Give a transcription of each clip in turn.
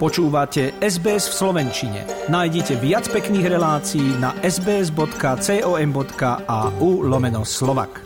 Počúvate SBS v Slovenčine. Nájdite viac pekných relácií na sbs.com.au lomeno slovak.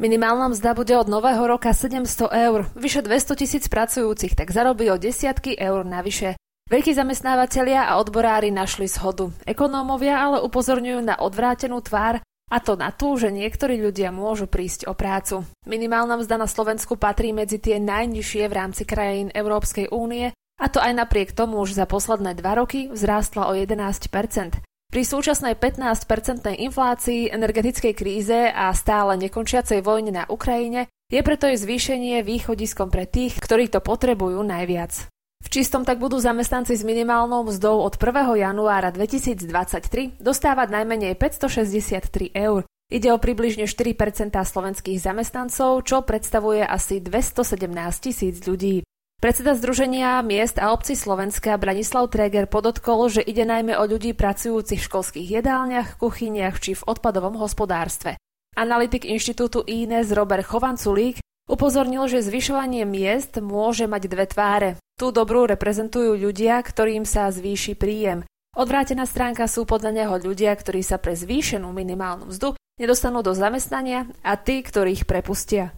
Minimálna mzda bude od nového roka 700 eur. Vyše 200 tisíc pracujúcich tak zarobí o desiatky eur navyše. Veľkí zamestnávateľia a odborári našli shodu. Ekonómovia ale upozorňujú na odvrátenú tvár a to na tú, že niektorí ľudia môžu prísť o prácu. Minimálna mzda na Slovensku patrí medzi tie najnižšie v rámci krajín Európskej únie a to aj napriek tomu, že za posledné dva roky vzrástla o 11% pri súčasnej 15-percentnej inflácii, energetickej kríze a stále nekončiacej vojne na Ukrajine je preto jej zvýšenie východiskom pre tých, ktorí to potrebujú najviac. V čistom tak budú zamestnanci s minimálnou mzdou od 1. januára 2023 dostávať najmenej 563 eur. Ide o približne 4% slovenských zamestnancov, čo predstavuje asi 217 tisíc ľudí. Predseda Združenia miest a obcí Slovenska Branislav Tréger podotkol, že ide najmä o ľudí pracujúcich v školských jedálniach, kuchyniach či v odpadovom hospodárstve. Analytik inštitútu INES Robert Chovanculík Upozornil, že zvyšovanie miest môže mať dve tváre. Tú dobrú reprezentujú ľudia, ktorým sa zvýši príjem. Odvrátená stránka sú podľa neho ľudia, ktorí sa pre zvýšenú minimálnu mzdu nedostanú do zamestnania a tí, ktorých prepustia.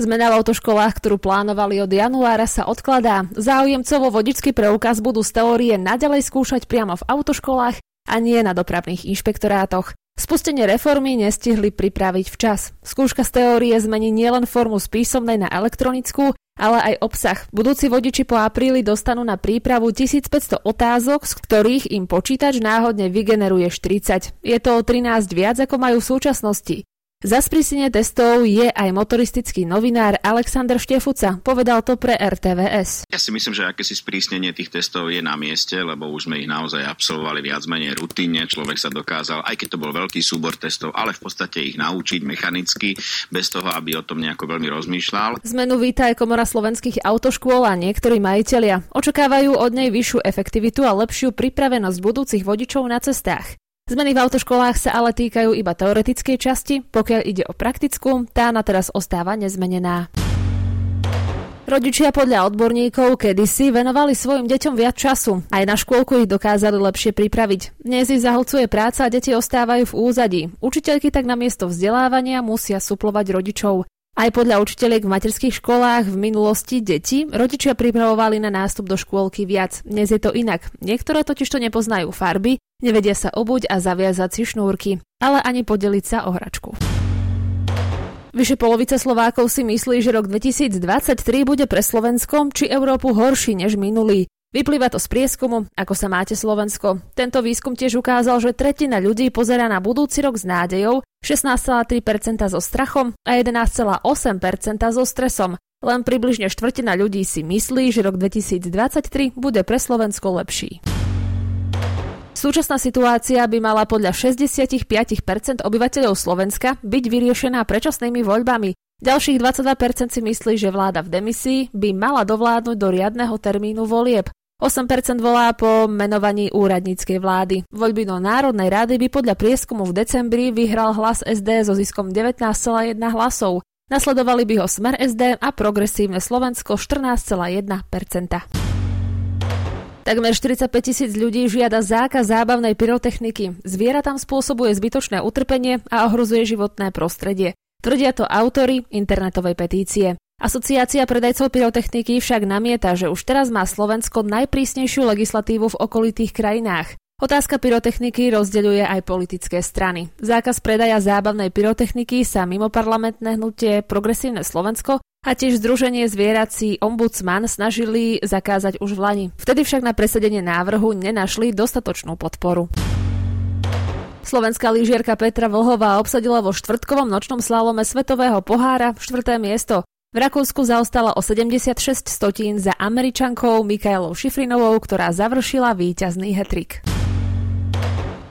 Zmena v autoškolách, ktorú plánovali od januára, sa odkladá. Záujemcovo vodičský preukaz budú z teórie naďalej skúšať priamo v autoškolách a nie na dopravných inšpektorátoch. Spustenie reformy nestihli pripraviť včas. Skúška z teórie zmení nielen formu z písomnej na elektronickú, ale aj obsah. Budúci vodiči po apríli dostanú na prípravu 1500 otázok, z ktorých im počítač náhodne vygeneruje 40. Je to o 13 viac, ako majú v súčasnosti. Za sprísnenie testov je aj motoristický novinár Alexander Štefuca. Povedal to pre RTVS. Ja si myslím, že akési sprísnenie tých testov je na mieste, lebo už sme ich naozaj absolvovali viac menej rutinne. Človek sa dokázal, aj keď to bol veľký súbor testov, ale v podstate ich naučiť mechanicky, bez toho, aby o tom nejako veľmi rozmýšľal. Zmenu víta aj Komora slovenských autoškôl a niektorí majiteľia. Očakávajú od nej vyššiu efektivitu a lepšiu pripravenosť budúcich vodičov na cestách. Zmeny v autoškolách sa ale týkajú iba teoretickej časti, pokiaľ ide o praktickú, tá na teraz ostáva nezmenená. Rodičia podľa odborníkov kedysi venovali svojim deťom viac času. Aj na škôlku ich dokázali lepšie pripraviť. Dnes ich zahlcuje práca a deti ostávajú v úzadí. Učiteľky tak na miesto vzdelávania musia suplovať rodičov. Aj podľa učiteľiek v materských školách v minulosti deti rodičia pripravovali na nástup do škôlky viac. Dnes je to inak. Niektoré totiž to nepoznajú farby, nevedia sa obuť a zaviazať si šnúrky, ale ani podeliť sa o hračku. Vyše polovica Slovákov si myslí, že rok 2023 bude pre Slovenskom či Európu horší než minulý. Vyplýva to z prieskumu, ako sa máte Slovensko. Tento výskum tiež ukázal, že tretina ľudí pozera na budúci rok s nádejou, 16,3% so strachom a 11,8% so stresom. Len približne štvrtina ľudí si myslí, že rok 2023 bude pre Slovensko lepší. Súčasná situácia by mala podľa 65% obyvateľov Slovenska byť vyriešená predčasnými voľbami. Ďalších 22% si myslí, že vláda v demisii by mala dovládnuť do riadneho termínu volieb. 8% volá po menovaní úradníckej vlády. Voľby do Národnej rady by podľa prieskumu v decembri vyhral hlas SD so ziskom 19,1 hlasov. Nasledovali by ho Smer SD a Progresívne Slovensko 14,1%. Takmer 45 tisíc ľudí žiada zákaz zábavnej pyrotechniky. Zviera tam spôsobuje zbytočné utrpenie a ohrozuje životné prostredie. Tvrdia to autory internetovej petície. Asociácia predajcov pyrotechniky však namieta, že už teraz má Slovensko najprísnejšiu legislatívu v okolitých krajinách. Otázka pyrotechniky rozdeľuje aj politické strany. Zákaz predaja zábavnej pyrotechniky sa mimo parlamentné hnutie Progresívne Slovensko a tiež Združenie zvierací Ombudsman snažili zakázať už v Lani. Vtedy však na presedenie návrhu nenašli dostatočnú podporu. Slovenská lyžiarka Petra Vlhová obsadila vo štvrtkovom nočnom slalome Svetového pohára štvrté miesto. V Rakúsku zaostala o 76 stotín za američankou Mikaelou Šifrinovou, ktorá završila víťazný hetrik.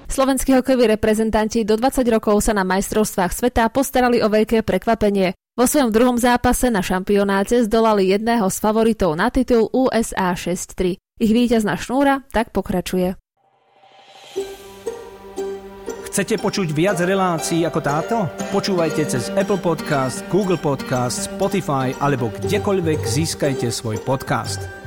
Slovenskí hokejoví reprezentanti do 20 rokov sa na majstrovstvách sveta postarali o veľké prekvapenie. Vo svojom druhom zápase na šampionáte zdolali jedného z favoritov na titul USA 6-3. Ich víťazná šnúra tak pokračuje. Chcete počuť viac relácií ako táto? Počúvajte cez Apple Podcast, Google Podcast, Spotify alebo kdekoľvek získajte svoj podcast.